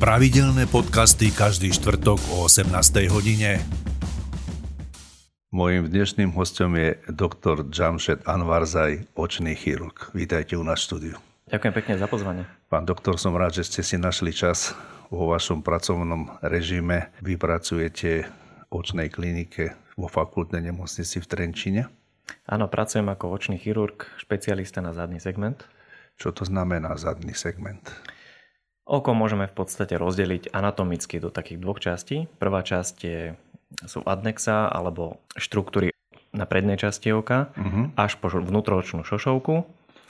Pravidelné podcasty každý štvrtok o 18. hodine. Mojím dnešným hostom je doktor Jamshed Anvarzaj, očný chirurg. Vítajte u nás štúdiu. Ďakujem pekne za pozvanie. Pán doktor, som rád, že ste si našli čas vo vašom pracovnom režime. Vy pracujete v očnej klinike vo fakultnej nemocnici v Trenčine. Áno, pracujem ako očný chirurg, špecialista na zadný segment. Čo to znamená zadný segment? Oko môžeme v podstate rozdeliť anatomicky do takých dvoch častí. Prvá časť je, sú adnexa alebo štruktúry na prednej časti oka uh-huh. až po vnútroočnú šošovku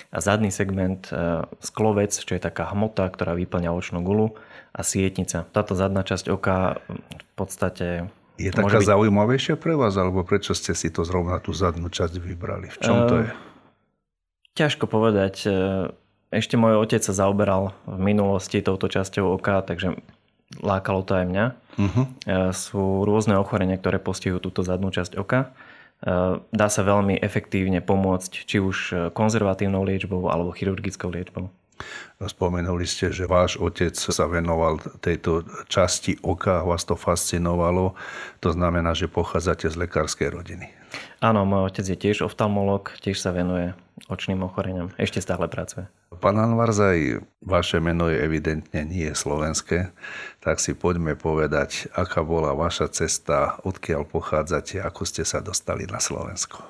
a zadný segment e, sklovec, čo je taká hmota, ktorá vyplňa očnú gulu a sietnica. Táto zadná časť oka v podstate je taká byť... zaujímavejšia pre vás, alebo prečo ste si to zrovna tú zadnú časť vybrali? V čom to je? Ťažko povedať. E, ešte môj otec sa zaoberal v minulosti touto časťou oka, takže lákalo to aj mňa. Uh-huh. Sú rôzne ochorenia, ktoré postihujú túto zadnú časť oka. E, dá sa veľmi efektívne pomôcť či už konzervatívnou liečbou alebo chirurgickou liečbou. Spomenuli ste, že váš otec sa venoval tejto časti oka, vás to fascinovalo. To znamená, že pochádzate z lekárskej rodiny. Áno, môj otec je tiež oftalmolog, tiež sa venuje očným ochoreniam. Ešte stále pracuje. Pán Anvarzaj, vaše meno je evidentne nie je slovenské, tak si poďme povedať, aká bola vaša cesta, odkiaľ pochádzate, ako ste sa dostali na Slovensko.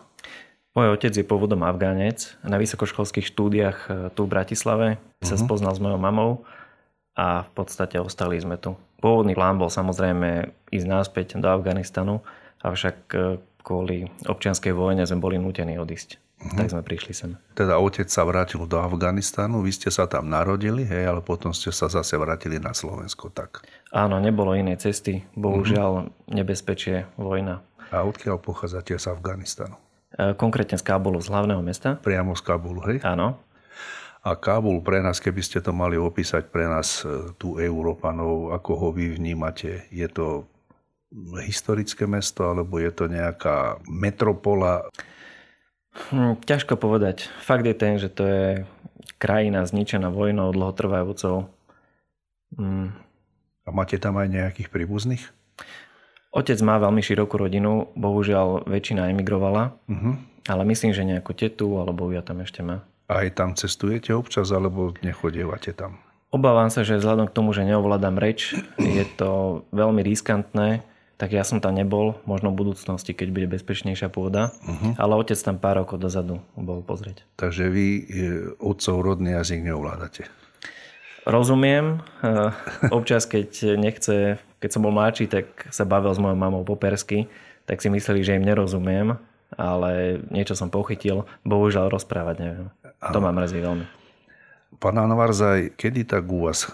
Môj otec je pôvodom Afgánec. Na vysokoškolských štúdiách e, tu v Bratislave uh-huh. sa mhm. spoznal s mojou mamou a v podstate ostali sme tu. Pôvodný plán bol samozrejme ísť náspäť do Afganistanu, avšak e, kvôli občianskej vojne sme boli nútení odísť. Uh-huh. Tak sme prišli sem. Teda otec sa vrátil do Afganistanu, vy ste sa tam narodili, hej, ale potom ste sa zase vrátili na Slovensko, tak? Áno, nebolo inej cesty. Bohužiaľ, uh-huh. nebezpečie, vojna. A odkiaľ pochádzate z Afganistanu? E, konkrétne z Kábulu, z hlavného mesta. Priamo z Kábulu, hej? Áno. A Kábul pre nás, keby ste to mali opísať pre nás e, tu Európanov, ako ho vy vnímate, je to historické mesto, alebo je to nejaká metropola? Hm, ťažko povedať. Fakt je ten, že to je krajina zničená vojnou dlhotrvajúcou. Hm. A máte tam aj nejakých príbuzných? Otec má veľmi širokú rodinu, bohužiaľ väčšina emigrovala, uh-huh. ale myslím, že nejakú tetu alebo ja tam ešte má. A aj tam cestujete občas, alebo nechodievate tam? Obávam sa, že vzhľadom k tomu, že neovládam reč, je to veľmi riskantné, tak ja som tam nebol, možno v budúcnosti, keď bude bezpečnejšia pôda, uh-huh. ale otec tam pár rokov dozadu bol pozrieť. Takže vy e, otcov rodný jazyk neovládate? Rozumiem. E, občas, keď nechce keď som bol mladší, tak sa bavil s mojou mamou po persky, tak si mysleli, že im nerozumiem, ale niečo som pochytil. Bohužiaľ rozprávať neviem. To ma mrzí veľmi. Pán Anvarzaj, kedy tak u vás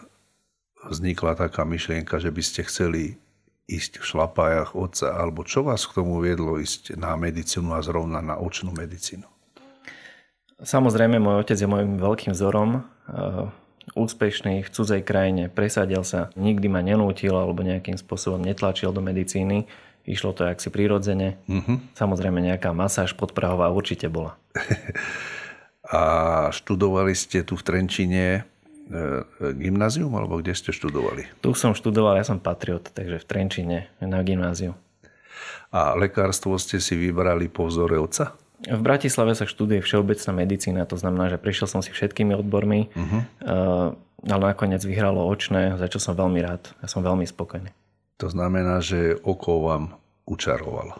vznikla taká myšlienka, že by ste chceli ísť v šlapájach otca, alebo čo vás k tomu viedlo ísť na medicínu a zrovna na očnú medicínu? Samozrejme, môj otec je môjim veľkým vzorom úspešný v cudzej krajine, presadil sa, nikdy ma nenútil alebo nejakým spôsobom netlačil do medicíny. Išlo to jak si prirodzene. Uh-huh. Samozrejme nejaká masáž podprahová určite bola. A študovali ste tu v Trenčine e, gymnázium, alebo kde ste študovali? Tu som študoval, ja som patriot, takže v Trenčine na gymnáziu. A lekárstvo ste si vybrali po vzore oca? V Bratislave sa študuje všeobecná medicína, to znamená, že prešiel som si všetkými odbormi, uh-huh. ale nakoniec vyhralo očné, za čo som veľmi rád. Ja som veľmi spokojný. To znamená, že oko vám učarovalo.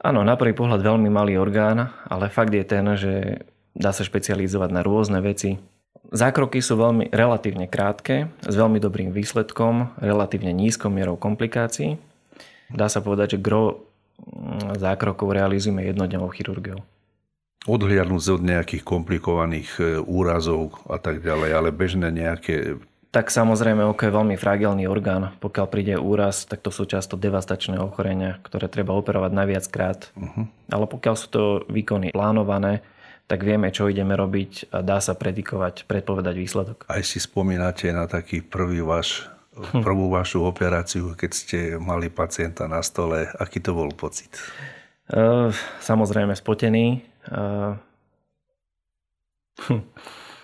Áno, na prvý pohľad veľmi malý orgán, ale fakt je ten, že dá sa špecializovať na rôzne veci. Zákroky sú veľmi relatívne krátke, s veľmi dobrým výsledkom, relatívne nízkou mierou komplikácií. Dá sa povedať, že gro zákrokov realizujeme jednodňovou chirurgiou. Odhliadnúť od nejakých komplikovaných e, úrazov a tak ďalej, ale bežné nejaké... Tak samozrejme oko je veľmi fragilný orgán. Pokiaľ príde úraz, tak to sú často devastačné ochorenia, ktoré treba operovať naviackrát. Uh-huh. Ale pokiaľ sú to výkony plánované, tak vieme, čo ideme robiť a dá sa predikovať, predpovedať výsledok. Aj si spomínate na taký prvý váš prvú vašu operáciu, keď ste mali pacienta na stole. Aký to bol pocit? Uh, samozrejme spotený. Uh,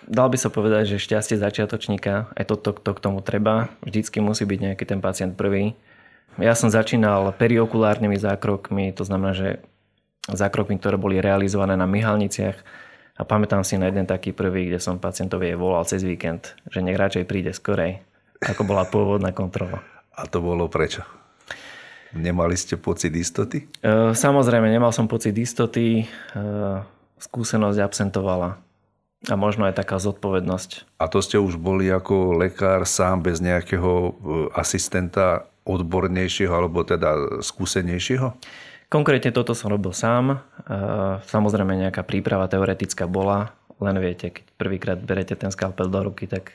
dal by sa povedať, že šťastie začiatočníka, aj toto to, to k tomu treba. Vždycky musí byť nejaký ten pacient prvý. Ja som začínal periokulárnymi zákrokmi, to znamená, že zákrokmi, ktoré boli realizované na myhalniciach. A pamätám si na jeden taký prvý, kde som pacientovi volal cez víkend, že nech radšej príde skorej, ako bola pôvodná kontrola. A to bolo prečo? Nemali ste pocit istoty? E, samozrejme, nemal som pocit istoty. E, skúsenosť absentovala. A možno aj taká zodpovednosť. A to ste už boli ako lekár sám bez nejakého e, asistenta odbornejšieho alebo teda skúsenejšieho? Konkrétne toto som robil sám. Samozrejme nejaká príprava teoretická bola, len viete, keď prvýkrát berete ten skalpel do ruky, tak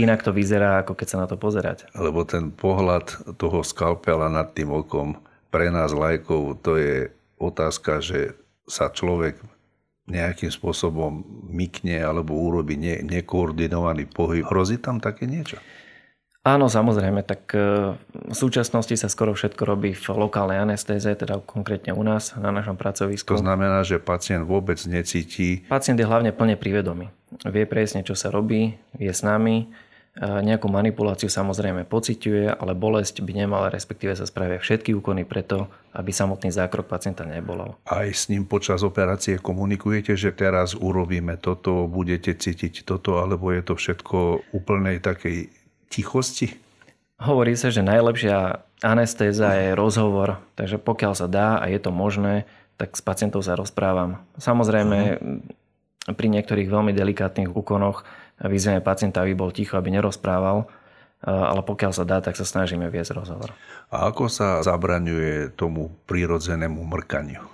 inak to vyzerá, ako keď sa na to pozerať. Lebo ten pohľad toho skalpela nad tým okom pre nás lajkov, to je otázka, že sa človek nejakým spôsobom mykne alebo urobí ne, nekoordinovaný pohyb. Hrozí tam také niečo? Áno, samozrejme, tak e, v súčasnosti sa skoro všetko robí v lokálnej anestéze, teda konkrétne u nás, na našom pracovisku. To znamená, že pacient vôbec necíti... Pacient je hlavne plne privedomý. Vie presne, čo sa robí, je s nami, e, nejakú manipuláciu samozrejme pociťuje, ale bolesť by nemala, respektíve sa spravia všetky úkony preto, aby samotný zákrok pacienta nebolol. Aj s ním počas operácie komunikujete, že teraz urobíme toto, budete cítiť toto, alebo je to všetko úplnej takej tichosti? Hovorí sa, že najlepšia anestéza je rozhovor, takže pokiaľ sa dá a je to možné, tak s pacientov sa rozprávam. Samozrejme, uh-huh. pri niektorých veľmi delikátnych úkonoch vyzveme pacienta, aby bol ticho, aby nerozprával, ale pokiaľ sa dá, tak sa snažíme viesť rozhovor. A ako sa zabraňuje tomu prírodzenému mrkaniu?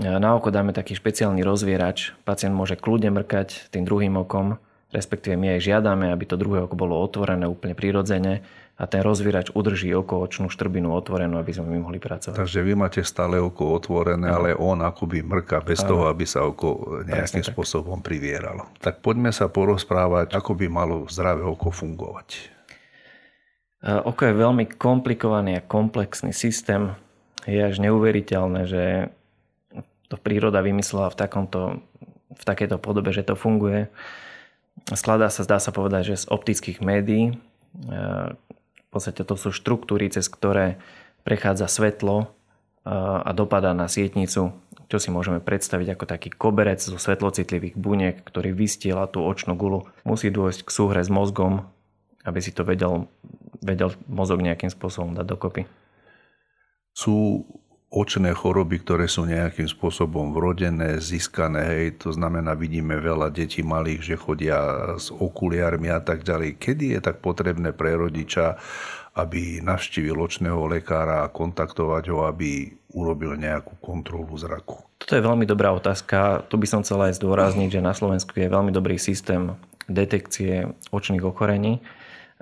Na oko dáme taký špeciálny rozvierač. Pacient môže kľudne mrkať tým druhým okom, respektíve my aj žiadame, aby to druhé oko bolo otvorené úplne prirodzene a ten rozvírač udrží oko očnú štrbinu otvorenú, aby sme my mohli pracovať. Takže vy máte stále oko otvorené, no. ale on akoby mrka bez ano. toho, aby sa oko nejakým Presne spôsobom tak. privieralo. Tak poďme sa porozprávať, ako by malo zdravé oko fungovať. Oko je veľmi komplikovaný a komplexný systém. Je až neuveriteľné, že to príroda vymyslela v, takomto, v takejto podobe, že to funguje skladá sa, zdá sa povedať, že z optických médií. E, v podstate to sú štruktúry, cez ktoré prechádza svetlo e, a dopadá na sietnicu, čo si môžeme predstaviť ako taký koberec zo svetlocitlivých buniek, ktorý vystiela tú očnú gulu. Musí dôjsť k súhre s mozgom, aby si to vedel, vedel mozog nejakým spôsobom dať dokopy. Sú očné choroby, ktoré sú nejakým spôsobom vrodené, získané. Hej, to znamená, vidíme veľa detí malých, že chodia s okuliármi a tak ďalej. Kedy je tak potrebné pre rodiča, aby navštívil očného lekára a kontaktovať ho, aby urobil nejakú kontrolu zraku? Toto je veľmi dobrá otázka. Tu by som chcel aj zdôrazniť, že na Slovensku je veľmi dobrý systém detekcie očných ochorení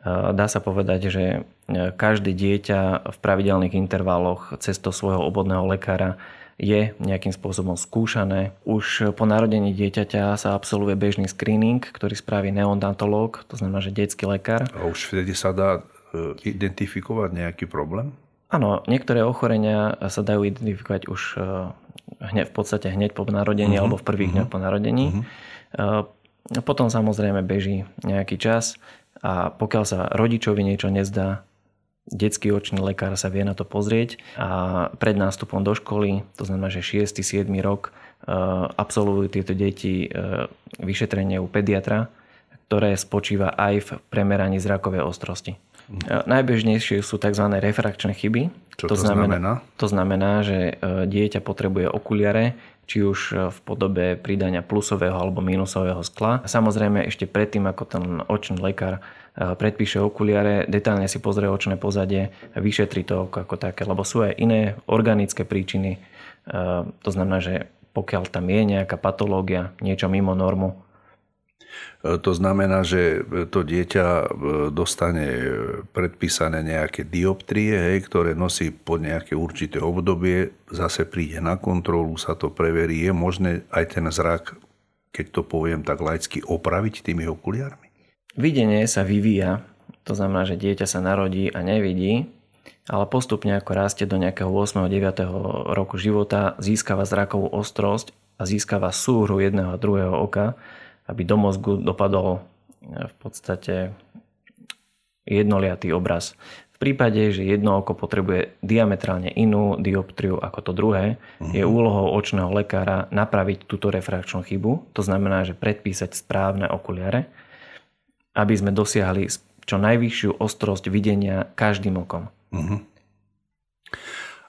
Dá sa povedať, že e, každé dieťa v pravidelných intervaloch cestou svojho obodného lekára je nejakým spôsobom skúšané. Už po narodení dieťaťa sa absolvuje bežný screening, ktorý spraví neondatológ, to znamená, že detský lekár. A už vtedy sa dá e, identifikovať nejaký problém? Áno, niektoré ochorenia sa dajú identifikovať už e, hneď, v podstate hneď po narodení uh-huh, alebo v prvých uh-huh, dňoch po narodení. Uh-huh. Potom samozrejme beží nejaký čas a pokiaľ sa rodičovi niečo nezdá, detský očný lekár sa vie na to pozrieť a pred nástupom do školy, to znamená, že 6. 7. rok, e, absolvujú tieto deti e, vyšetrenie u pediatra, ktoré spočíva aj v premeraní zrakovej ostrosti. Mm. Najbežnejšie sú tzv. refrakčné chyby. Čo to, to znamená? znamená? To znamená, že dieťa potrebuje okuliare, či už e, v podobe pridania plusového alebo minusového skla. Samozrejme ešte predtým, ako ten očný lekár e, predpíše okuliare, detálne si pozrie očné pozadie, vyšetri to ako také, lebo sú aj iné organické príčiny. E, to znamená, že pokiaľ tam je nejaká patológia, niečo mimo normu, E, to znamená, že to dieťa e, dostane predpísané nejaké dioptrie, hej, ktoré nosí po nejaké určité obdobie, zase príde na kontrolu, sa to preverí. Je možné aj ten zrak, keď to poviem tak laicky, opraviť tými okuliármi? Videnie sa vyvíja, to znamená, že dieťa sa narodí a nevidí, ale postupne ako rastie do nejakého 8. 9. roku života, získava zrakovú ostrosť a získava súhru jedného a druhého oka aby do mozgu dopadol v podstate jednoliatý obraz. V prípade, že jedno oko potrebuje diametrálne inú dioptriu ako to druhé, uh-huh. je úlohou očného lekára napraviť túto refrakčnú chybu. To znamená, že predpísať správne okuliare, aby sme dosiahli čo najvyššiu ostrosť videnia každým okom. Uh-huh.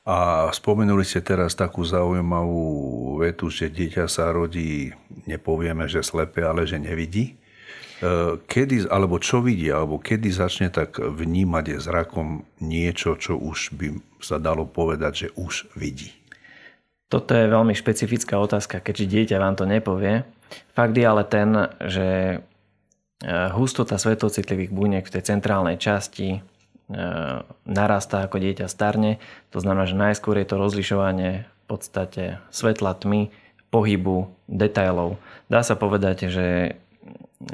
A spomenuli ste teraz takú zaujímavú vetu, že dieťa sa rodí, nepovieme, že slepe, ale že nevidí. E, kedy, alebo čo vidí, alebo kedy začne tak vnímať zrakom niečo, čo už by sa dalo povedať, že už vidí? Toto je veľmi špecifická otázka, keďže dieťa vám to nepovie. Fakt je ale ten, že e, hustota svetocitlivých buniek v tej centrálnej časti narastá ako dieťa starne. To znamená, že najskôr je to rozlišovanie v podstate svetla, tmy, pohybu, detailov. Dá sa povedať, že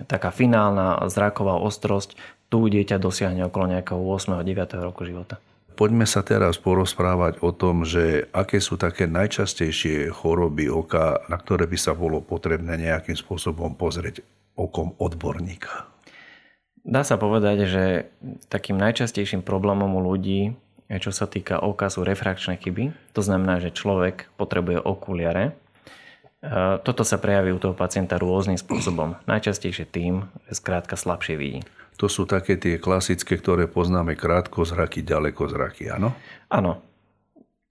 taká finálna zraková ostrosť, tu dieťa dosiahne okolo nejakého 8. 9. roku života. Poďme sa teraz porozprávať o tom, že aké sú také najčastejšie choroby oka, na ktoré by sa bolo potrebné nejakým spôsobom pozrieť okom odborníka. Dá sa povedať, že takým najčastejším problémom u ľudí, čo sa týka oka, sú refrakčné chyby. To znamená, že človek potrebuje okuliare, Eh, toto sa prejaví u toho pacienta rôznym spôsobom. Najčastejšie tým, že skrátka slabšie vidí. To sú také tie klasické, ktoré poznáme krátko zraky, ďaleko zraky, áno? Áno.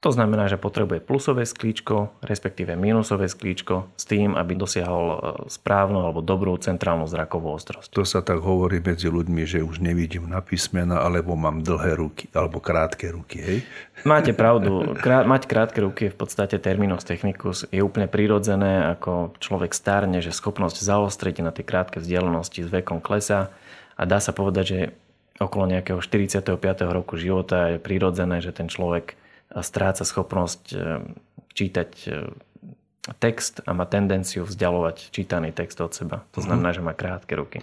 To znamená, že potrebuje plusové sklíčko, respektíve minusové sklíčko s tým, aby dosiahol e, správnu alebo dobrú centrálnu zrakovú ostrosť. To sa tak hovorí medzi ľuďmi, že už nevidím na písmena, alebo mám dlhé ruky, alebo krátke ruky, hej? Máte pravdu. Krát, mať krátke ruky je v podstate terminus technicus. Je úplne prirodzené, ako človek starne, že schopnosť zaostriť na tie krátke vzdialenosti s vekom klesá a dá sa povedať, že okolo nejakého 45. roku života je prirodzené, že ten človek stráca schopnosť e, čítať e, text a má tendenciu vzdialovať čítaný text od seba. To mhm. znamená, že má krátke ruky.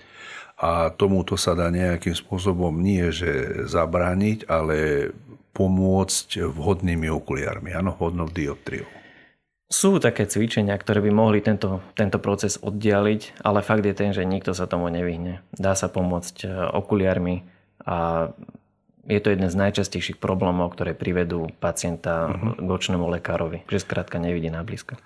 A tomuto sa dá nejakým spôsobom nie, že zabrániť, ale pomôcť vhodnými okuliármi, áno, vhodnou dioptriou. Sú také cvičenia, ktoré by mohli tento, tento proces oddialiť, ale fakt je ten, že nikto sa tomu nevyhne. Dá sa pomôcť e, okuliármi a je to jeden z najčastejších problémov, ktoré privedú pacienta uh-huh. k očnému lekárovi, že skrátka nevidí na blízko.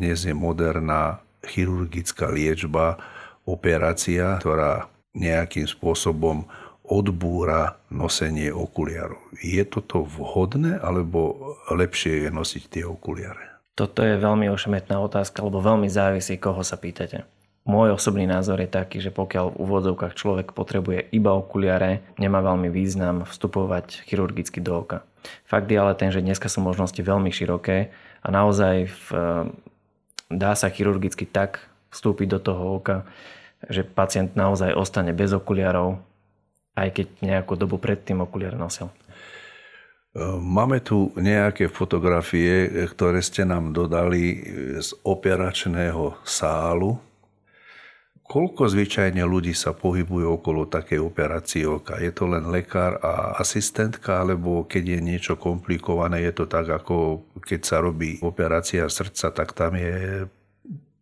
Dnes je moderná chirurgická liečba, operácia, ktorá nejakým spôsobom odbúra nosenie okuliarov. Je toto vhodné, alebo lepšie je nosiť tie okuliare? Toto je veľmi ošemetná otázka, lebo veľmi závisí, koho sa pýtate. Môj osobný názor je taký, že pokiaľ v úvodzovkách človek potrebuje iba okuliare, nemá veľmi význam vstupovať chirurgicky do oka. Fakt je ale ten, že dneska sú možnosti veľmi široké a naozaj v, dá sa chirurgicky tak vstúpiť do toho oka, že pacient naozaj ostane bez okuliarov, aj keď nejakú dobu predtým okuliare nosil. Máme tu nejaké fotografie, ktoré ste nám dodali z operačného sálu Koľko zvyčajne ľudí sa pohybujú okolo takej operácie oka? Je to len lekár a asistentka, alebo keď je niečo komplikované, je to tak, ako keď sa robí operácia srdca, tak tam je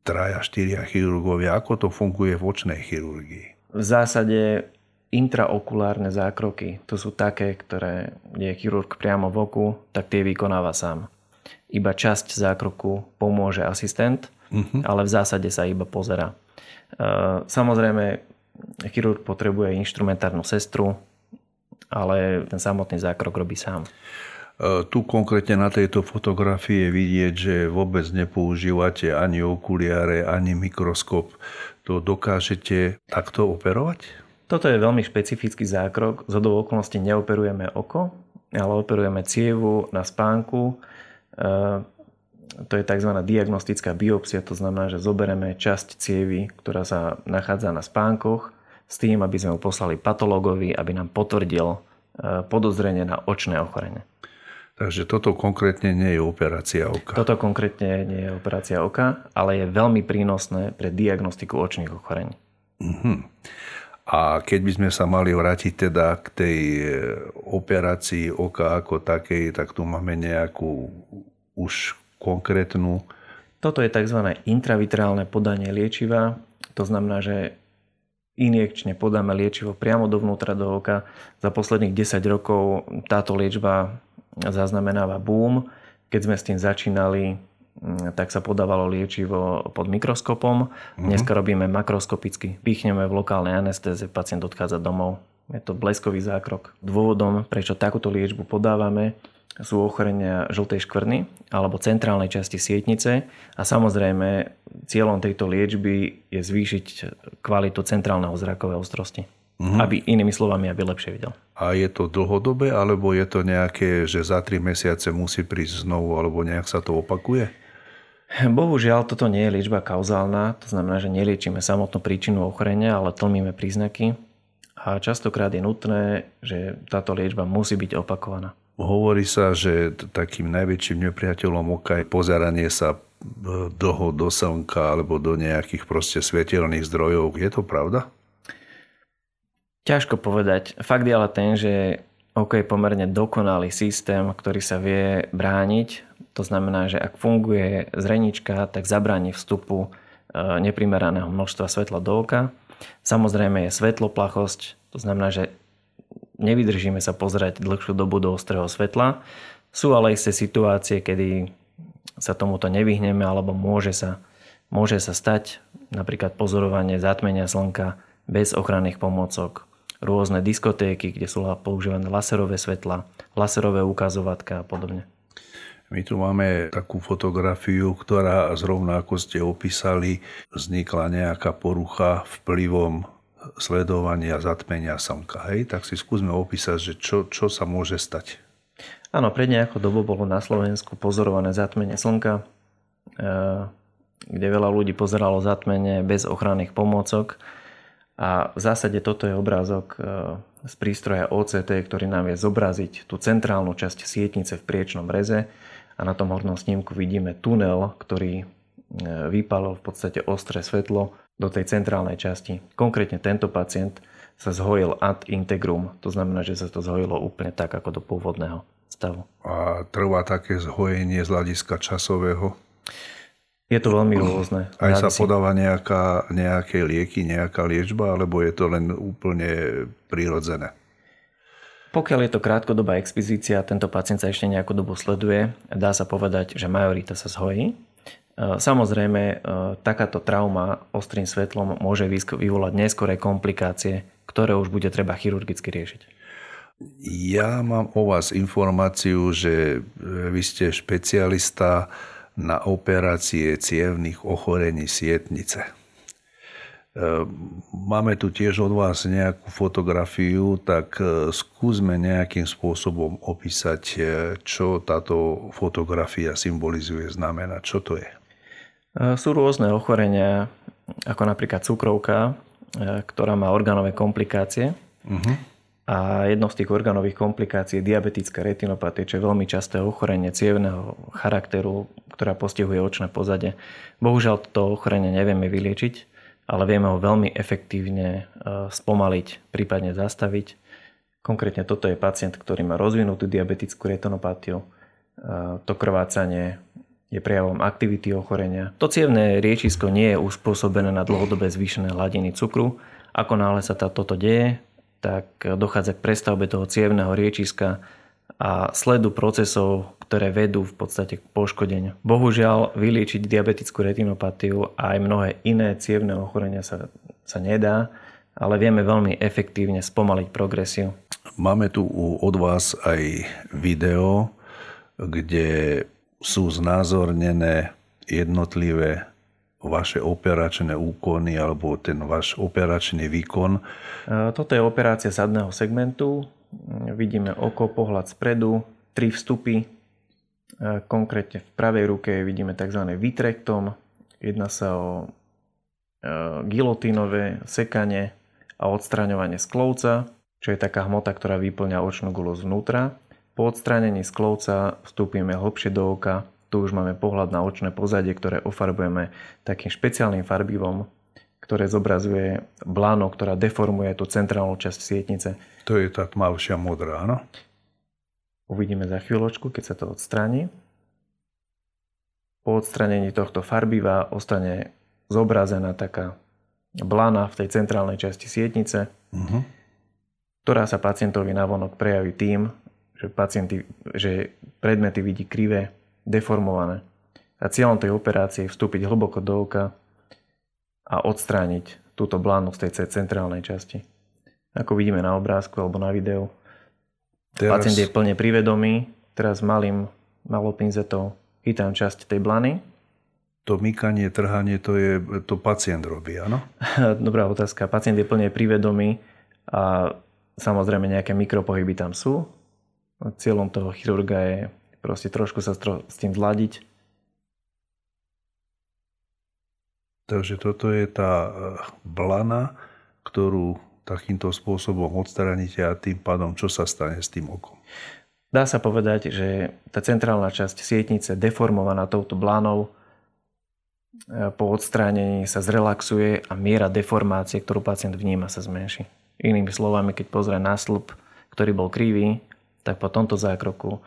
traja, štyria chirurgovia. Ako to funguje v očnej chirurgii? V zásade intraokulárne zákroky, to sú také, ktoré je chirurg priamo v oku, tak tie vykonáva sám. Iba časť zákroku pomôže asistent, uh-huh. ale v zásade sa iba pozera. Samozrejme, chirurg potrebuje inštrumentárnu sestru, ale ten samotný zákrok robí sám. Tu konkrétne na tejto fotografii je vidieť, že vôbec nepoužívate ani okuliare, ani mikroskop. To dokážete takto operovať? Toto je veľmi špecifický zákrok. Z okolností neoperujeme oko, ale operujeme cievu na spánku to je tzv. diagnostická biopsia, to znamená, že zobereme časť cievy, ktorá sa nachádza na spánkoch, s tým, aby sme ju poslali patológovi, aby nám potvrdil e, podozrenie na očné ochorenie. Takže toto konkrétne nie je operácia oka. Toto konkrétne nie je operácia oka, ale je veľmi prínosné pre diagnostiku očných ochorení. Uh-huh. A keď by sme sa mali vrátiť teda k tej e, operácii oka ako takej, tak tu máme nejakú už konkrétnu Toto je tzv. intravitrálne podanie liečiva. To znamená, že injekčne podáme liečivo priamo dovnútra do oka. Za posledných 10 rokov táto liečba zaznamenáva boom. Keď sme s tým začínali, mm, tak sa podávalo liečivo pod mikroskopom. Mhm. Dneska robíme makroskopicky. Pichneme v lokálnej anestéze, pacient odchádza domov. Je to bleskový zákrok. Dôvodom, prečo takúto liečbu podávame, sú ochorenia žltej škvrny alebo centrálnej časti sietnice a samozrejme cieľom tejto liečby je zvýšiť kvalitu centrálneho zrakovej ostrosti. Mm-hmm. Aby inými slovami, aby lepšie videl. A je to dlhodobé, alebo je to nejaké, že za 3 mesiace musí prísť znovu, alebo nejak sa to opakuje? Bohužiaľ, toto nie je liečba kauzálna, to znamená, že neliečíme samotnú príčinu ochorenia, ale tlmíme príznaky. A častokrát je nutné, že táto liečba musí byť opakovaná. Hovorí sa, že takým najväčším nepriateľom oka je pozeranie sa e, dlho do slnka alebo do nejakých proste svetelných zdrojov. Je to pravda? Ťažko povedať. Fakt je ale ten, že oko je pomerne dokonalý systém, ktorý sa vie brániť. To znamená, že ak funguje zrenička, tak zabráni vstupu e, neprimeraného množstva svetla do oka. Samozrejme je svetloplachosť, to znamená, že nevydržíme sa pozerať dlhšiu dobu do ostrého svetla. Sú ale isté situácie, kedy sa tomuto nevyhneme alebo môže sa, môže sa stať napríklad pozorovanie zatmenia slnka bez ochranných pomôcok, rôzne diskotéky, kde sú používané laserové svetla, laserové ukazovatka a podobne. My tu máme takú fotografiu, ktorá zrovna ako ste opísali, vznikla nejaká porucha vplyvom sledovania zatmenia slnka. Hej? Tak si skúsme opísať, že čo, čo sa môže stať. Áno, pred nejakou dobou bolo na Slovensku pozorované zatmenie slnka, e, kde veľa ľudí pozeralo zatmenie bez ochranných pomôcok. A v zásade toto je obrázok e, z prístroja OCT, ktorý nám vie zobraziť tú centrálnu časť sietnice v priečnom reze a na tom hornom snímku vidíme tunel, ktorý e, vypálil v podstate ostré svetlo do tej centrálnej časti. Konkrétne tento pacient sa zhojil ad integrum, to znamená, že sa to zhojilo úplne tak, ako do pôvodného stavu. A trvá také zhojenie z hľadiska časového? Je to veľmi rôzne. Aj sa podáva nejaká, nejaké lieky, nejaká liečba, alebo je to len úplne prirodzené? Pokiaľ je to krátkodobá expozícia, tento pacient sa ešte nejakú dobu sleduje, dá sa povedať, že majorita sa zhojí. E, samozrejme, e, takáto trauma ostrým svetlom môže vyvolať neskoré komplikácie, ktoré už bude treba chirurgicky riešiť. Ja mám o vás informáciu, že e, vy ste špecialista na operácie cievných ochorení sietnice. Máme tu tiež od vás nejakú fotografiu, tak skúsme nejakým spôsobom opísať, čo táto fotografia symbolizuje, znamená, čo to je. E, sú rôzne ochorenia, ako napríklad cukrovka, e, ktorá má orgánové komplikácie. Uh-huh. A jednou z tých orgánových komplikácií je diabetická retinopatia, čo je veľmi časté ochorenie cievného charakteru, ktorá postihuje očné pozadie. Bohužiaľ toto ochorenie nevieme vyliečiť, ale vieme ho veľmi efektívne e, spomaliť, prípadne zastaviť. Konkrétne toto je pacient, ktorý má rozvinutú diabetickú retinopatiu. To krvácanie je prejavom aktivity ochorenia. To cievné riečisko nie je uspôsobené na dlhodobé zvýšené hladiny cukru. Ako náhle sa toto deje, tak dochádza k prestavbe toho cievného riečiska a sledu procesov, ktoré vedú v podstate k poškodeniu. Bohužiaľ, vyliečiť diabetickú retinopatiu a aj mnohé iné cievne ochorenia sa, sa nedá, ale vieme veľmi efektívne spomaliť progresiu. Máme tu od vás aj video, kde sú znázornené jednotlivé vaše operačné úkony alebo ten váš operačný výkon? E, toto je operácia zadného segmentu. Vidíme oko, pohľad spredu, tri vstupy. E, konkrétne v pravej ruke vidíme tzv. vitrektom. Jedná sa o e, gilotínové sekanie a odstraňovanie sklovca, čo je taká hmota, ktorá vyplňa očnú gulu zvnútra. Po odstránení sklovca vstúpime hlbšie do oka. Tu už máme pohľad na očné pozadie, ktoré ofarbujeme takým špeciálnym farbivom, ktoré zobrazuje bláno, ktorá deformuje tú centrálnu časť sietnice. To je tá tmavšia modrá, áno? Uvidíme za chvíľočku, keď sa to odstráni. Po odstranení tohto farbiva ostane zobrazená taká blana v tej centrálnej časti sietnice, uh-huh. ktorá sa pacientovi navonok prejaví tým, že, pacienty, že predmety vidí krivé, deformované. A cieľom tej operácie je vstúpiť hlboko do oka a odstrániť túto blanu z tej centrálnej časti. Ako vidíme na obrázku alebo na videu. Teraz... Pacient je plne privedomý, teraz malým, malou pinzetou chytám časť tej blany. To mykanie, trhanie, to je to pacient robí, áno? Dobrá otázka. Pacient je plne privedomý a samozrejme nejaké mikropohyby tam sú. Cieľom toho chirurga je proste trošku sa s tým zladiť. Takže toto je tá eh, blana, ktorú takýmto spôsobom odstraníte a tým pádom čo sa stane s tým okom? Dá sa povedať, že tá centrálna časť sietnice deformovaná touto blánou e, po odstránení sa zrelaxuje a miera deformácie, ktorú pacient vníma, sa zmenší. Inými slovami, keď pozrie na slub, ktorý bol krivý, tak po tomto zákroku e,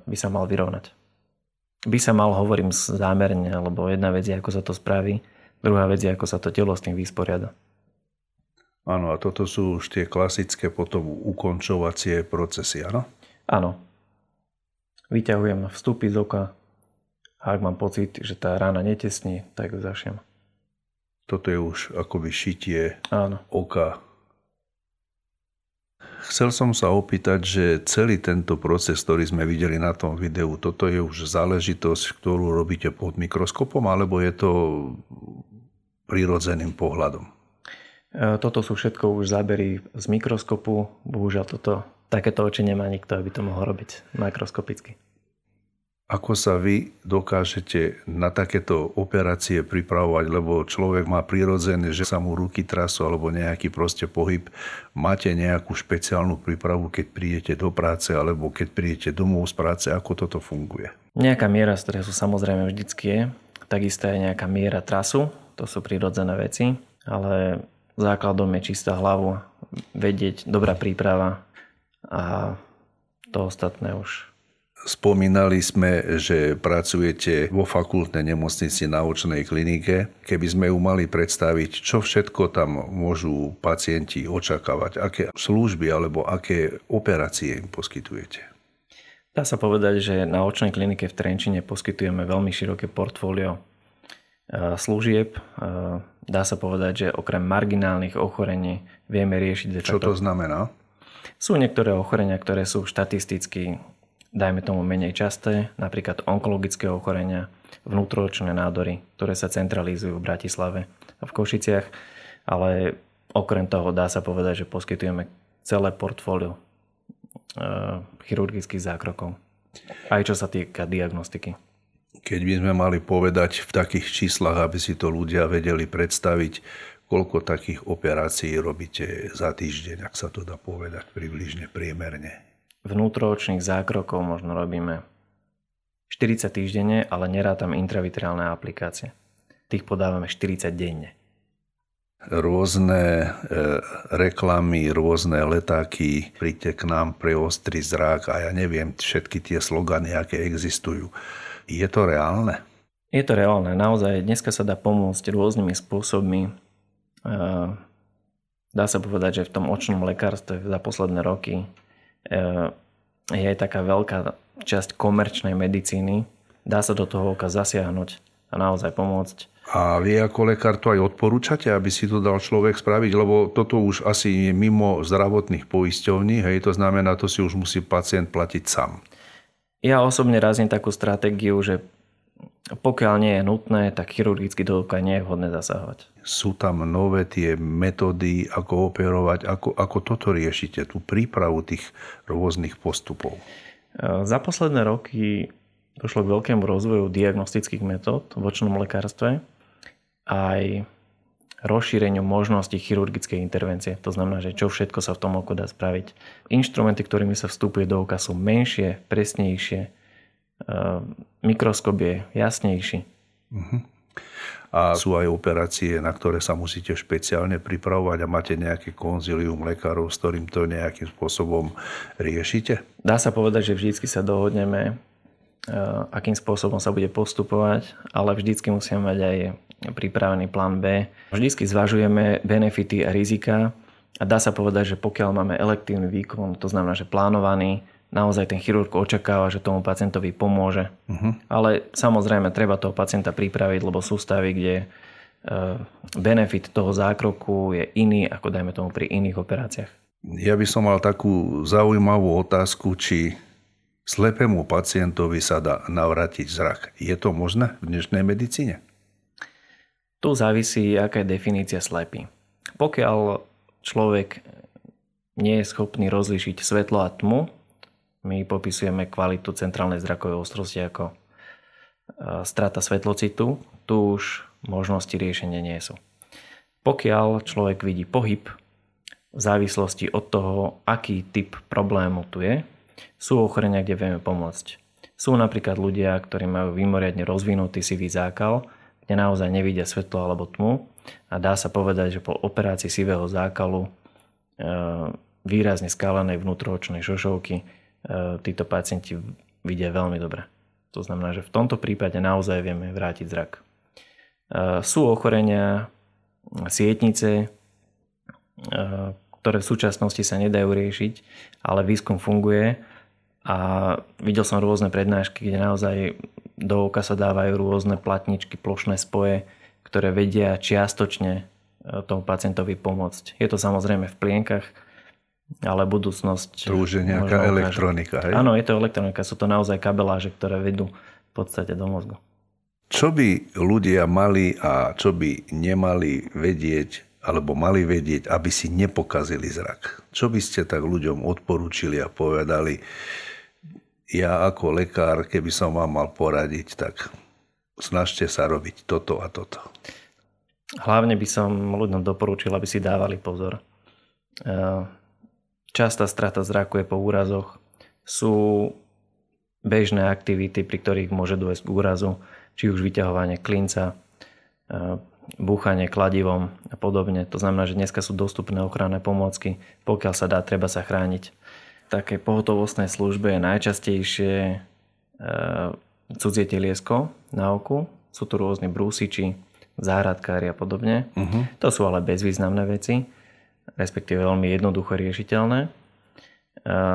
by sa mal vyrovnať. By sa mal, hovorím zámerne, lebo jedna vec je, ako sa to spraví, druhá vec je, ako sa to telo s tým vysporiada. Áno, a toto sú už tie klasické potom ukončovacie procesy, áno? Áno. Vyťahujem vstupy z oka a ak mám pocit, že tá rána netesní, tak ju zašiem. Toto je už akoby šitie Áno. oka. Chcel som sa opýtať, že celý tento proces, ktorý sme videli na tom videu, toto je už záležitosť, ktorú robíte pod mikroskopom, alebo je to prirodzeným pohľadom? E, toto sú všetko už zábery z mikroskopu. Bohužiaľ toto takéto oči nemá nikto, aby to mohol robiť makroskopicky. Ako sa vy dokážete na takéto operácie pripravovať, lebo človek má prirodzené, že sa mu ruky trasú alebo nejaký proste pohyb. Máte nejakú špeciálnu prípravu, keď prídete do práce alebo keď prídete domov z práce, ako toto funguje? Nejaká miera stresu samozrejme vždycky je. Takisto je nejaká miera trasu, to sú prirodzené veci, ale základom je čistá hlavu, vedieť, dobrá príprava, a to ostatné už. Spomínali sme, že pracujete vo fakultnej nemocnici na očnej klinike. Keby sme ju mali predstaviť, čo všetko tam môžu pacienti očakávať, aké služby alebo aké operácie im poskytujete? Dá sa povedať, že na očnej klinike v Trenčine poskytujeme veľmi široké portfólio e, služieb. E, dá sa povedať, že okrem marginálnych ochorení vieme riešiť... Čo to znamená? Sú niektoré ochorenia, ktoré sú štatisticky, dajme tomu menej časté, napríklad onkologické ochorenia, vnútroočné nádory, ktoré sa centralizujú v Bratislave a v Košiciach, ale okrem toho dá sa povedať, že poskytujeme celé portfólio e, chirurgických zákrokov, aj čo sa týka diagnostiky. Keď by sme mali povedať v takých číslach, aby si to ľudia vedeli predstaviť, koľko takých operácií robíte za týždeň, ak sa to dá povedať približne priemerne? Vnútroočných zákrokov možno robíme 40 týždenne, ale nerátam intravitrálne aplikácie. Tých podávame 40 denne. Rôzne e, reklamy, rôzne letáky, príďte k nám pre ostrý zrak a ja neviem, všetky tie slogany, aké existujú. Je to reálne? Je to reálne. Naozaj dneska sa dá pomôcť rôznymi spôsobmi dá sa povedať, že v tom očnom lekárstve za posledné roky je aj taká veľká časť komerčnej medicíny. Dá sa do toho oka zasiahnuť a naozaj pomôcť. A vy ako lekár to aj odporúčate, aby si to dal človek spraviť, lebo toto už asi je mimo zdravotných poisťovní, hej, to znamená, to si už musí pacient platiť sám. Ja osobne razím takú stratégiu, že pokiaľ nie je nutné, tak chirurgicky do oka nie je vhodné zasahovať. Sú tam nové tie metódy, ako operovať, ako, ako toto riešite, tú prípravu tých rôznych postupov? E, za posledné roky došlo k veľkému rozvoju diagnostických metód v očnom lekárstve aj rozšíreniu možností chirurgickej intervencie. To znamená, že čo všetko sa v tom oku dá spraviť. Inštrumenty, ktorými sa vstupuje do oka sú menšie, presnejšie, Ehm, mikroskop je jasnejší. Uh-huh. A sú aj operácie, na ktoré sa musíte špeciálne pripravovať a máte nejaké konzilium lekárov, s ktorým to nejakým spôsobom riešite? Dá sa povedať, že vždy sa dohodneme akým spôsobom sa bude postupovať, ale vždycky musíme mať aj pripravený plán B. Vždycky zvažujeme benefity a rizika a dá sa povedať, že pokiaľ máme elektívny výkon, to znamená, že plánovaný, naozaj ten chirurg očakáva, že tomu pacientovi pomôže. Uh-huh. Ale samozrejme, treba toho pacienta pripraviť, lebo sú stavy, kde e, benefit toho zákroku je iný, ako dajme tomu pri iných operáciách. Ja by som mal takú zaujímavú otázku, či slepému pacientovi sa dá navrátiť zrak. Je to možné v dnešnej medicíne? Tu závisí, aká je definícia slepý. Pokiaľ človek nie je schopný rozlišiť svetlo a tmu, my popisujeme kvalitu centrálnej zrakovej ostrosti ako e, strata svetlocitu, tu už možnosti riešenia nie sú. Pokiaľ človek vidí pohyb, v závislosti od toho, aký typ problému tu je, sú ochorenia, kde vieme pomôcť. Sú napríklad ľudia, ktorí majú vymoriadne rozvinutý sivý zákal, kde naozaj nevidia svetlo alebo tmu a dá sa povedať, že po operácii sivého zákalu e, výrazne skálenej vnútroočnej šošovky títo pacienti vidia veľmi dobre. To znamená, že v tomto prípade naozaj vieme vrátiť zrak. E, sú ochorenia sietnice, e, ktoré v súčasnosti sa nedajú riešiť, ale výskum funguje a videl som rôzne prednášky, kde naozaj do oka sa dávajú rôzne platničky, plošné spoje, ktoré vedia čiastočne tomu pacientovi pomôcť. Je to samozrejme v plienkach, ale budúcnosť... To už je nejaká elektronika, hej? Áno, je to elektronika. Sú to naozaj kabeláže, ktoré vedú v podstate do mozgu. Čo by ľudia mali a čo by nemali vedieť alebo mali vedieť, aby si nepokazili zrak? Čo by ste tak ľuďom odporúčili a povedali, ja ako lekár, keby som vám mal poradiť, tak snažte sa robiť toto a toto. Hlavne by som ľuďom doporučil, aby si dávali pozor Častá strata zraku je po úrazoch. Sú bežné aktivity, pri ktorých môže dôjsť k úrazu, či už vyťahovanie klinca, e, búchanie kladivom a podobne. To znamená, že dneska sú dostupné ochranné pomôcky. Pokiaľ sa dá, treba sa chrániť. V takej pohotovostnej službe je najčastejšie e, cudzie teliesko na oku. Sú tu rôzni brúsiči, záhradkári a podobne. Uh-huh. To sú ale bezvýznamné veci respektíve veľmi jednoducho riešiteľné. E,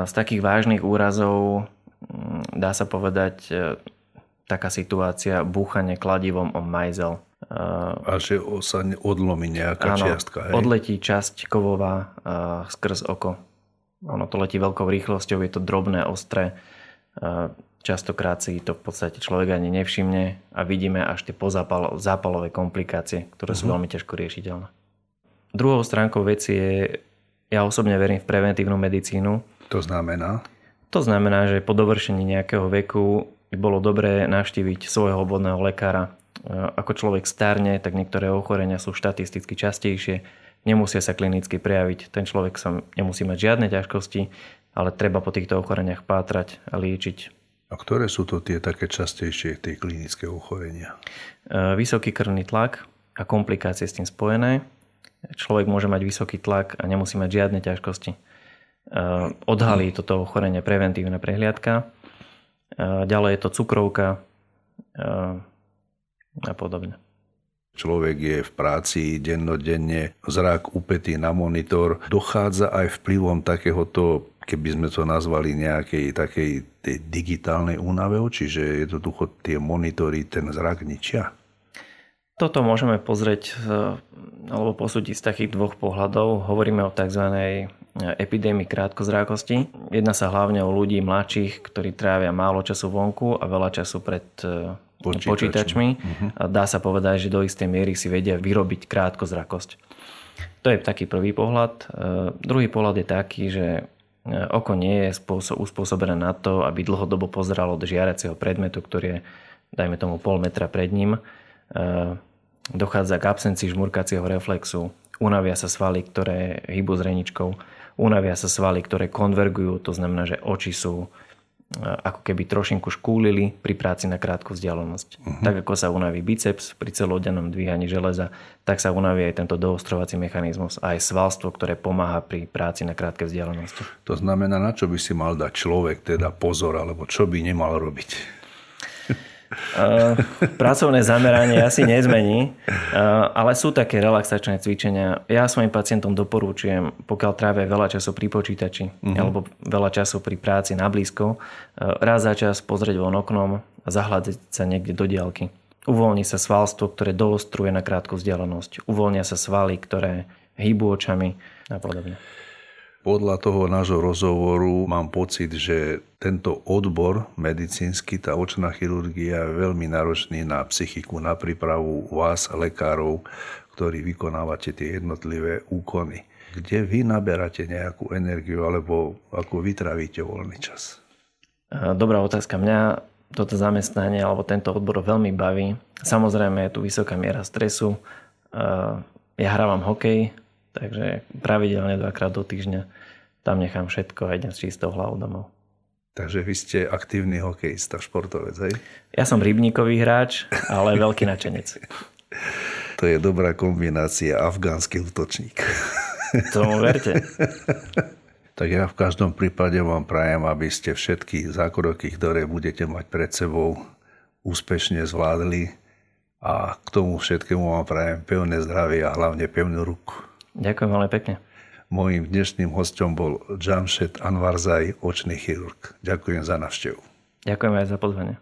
z takých vážnych úrazov mm, dá sa povedať e, taká situácia búchanie kladivom o majzel. E, A že sa odlomí nejaká áno, čiastka. Hej? odletí časť kovová skrz oko. Ono to letí veľkou rýchlosťou, je to drobné, ostré. Častokrát si to v podstate človek ani nevšimne a vidíme až tie pozápalové komplikácie, ktoré uh-huh. sú mhm. veľmi ťažko riešiteľné. Druhou stránkou veci je, ja osobne verím v preventívnu medicínu. To znamená? To znamená, že po dovršení nejakého veku by bolo dobré navštíviť svojho obvodného lekára. E, ako človek starne, tak niektoré ochorenia sú štatisticky častejšie, nemusia sa klinicky prejaviť. Ten človek sa nemusí mať žiadne ťažkosti, ale treba po týchto ochoreniach pátrať a liečiť. A ktoré sú to tie také častejšie, tie klinické ochorenia? E, vysoký krvný tlak a komplikácie s tým spojené, človek môže mať vysoký tlak a nemusí mať žiadne ťažkosti. Eh, odhalí toto ochorenie preventívna prehliadka. Eh, ďalej je to cukrovka eh, a podobne. Človek je v práci dennodenne, zrak upätý na monitor. Dochádza aj vplyvom takéhoto, keby sme to nazvali nejakej takej digitálnej únave, čiže jednoducho tie monitory ten zrak ničia? Toto môžeme pozrieť alebo posúdiť z takých dvoch pohľadov. Hovoríme o tzv. epidémii krátkozrákosti. Jedná sa hlavne o ľudí mladších, ktorí trávia málo času vonku a veľa času pred e, počítačmi. počítačmi. Uh-huh. Dá sa povedať, že do istej miery si vedia vyrobiť krátkozrakosť. To je taký prvý pohľad. E, druhý pohľad je taký, že e, oko nie je uspôsobené na to, aby dlhodobo pozeralo do žiaracieho predmetu, ktorý je, dajme tomu, pol metra pred ním dochádza k absencii žmurkacieho reflexu, unavia sa svaly, ktoré hýbu zreničkou, unavia sa svaly, ktoré konvergujú, to znamená, že oči sú e, ako keby trošinku škúlili pri práci na krátku vzdialenosť. Uh-huh. Tak ako sa unaví biceps pri celodennom dvíhaní železa, tak sa unaví aj tento doostrovací mechanizmus a aj svalstvo, ktoré pomáha pri práci na krátke vzdialenosti. To znamená, na čo by si mal dať človek teda pozor, alebo čo by nemal robiť? Uh, pracovné zameranie asi nezmení, uh, ale sú také relaxačné cvičenia. Ja svojim pacientom doporúčujem, pokiaľ trávia veľa času pri počítači uh-huh. alebo veľa času pri práci na blízko, uh, raz za čas pozrieť von oknom a zahľadiť sa niekde do diálky. Uvoľní sa svalstvo, ktoré doostruje na krátku vzdialenosť. Uvoľnia sa svaly, ktoré hýbu očami a podobne. Podľa toho nášho rozhovoru mám pocit, že tento odbor medicínsky, tá očná chirurgia je veľmi náročný na psychiku, na prípravu vás, lekárov, ktorí vykonávate tie jednotlivé úkony. Kde vy naberáte nejakú energiu alebo ako vytravíte voľný čas? Dobrá otázka. Mňa toto zamestnanie alebo tento odbor veľmi baví. Samozrejme je tu vysoká miera stresu. Ja hrávam hokej, Takže pravidelne dvakrát do týždňa tam nechám všetko a idem s čistou hlavou domov. Takže vy ste aktívny hokejista, športovec, hej? Ja som rybníkový hráč, ale veľký načenec. To je dobrá kombinácia, afgánsky útočník. Tomu verte. Tak ja v každom prípade vám prajem, aby ste všetky zákroky, ktoré budete mať pred sebou, úspešne zvládli a k tomu všetkému vám prajem pevné zdravie a hlavne pevnú ruku. Ďakujem veľmi pekne. Mojím dnešným hostom bol Jamshed Anvarzaj, očný chirurg. Ďakujem za navštevu. Ďakujem aj za pozvanie.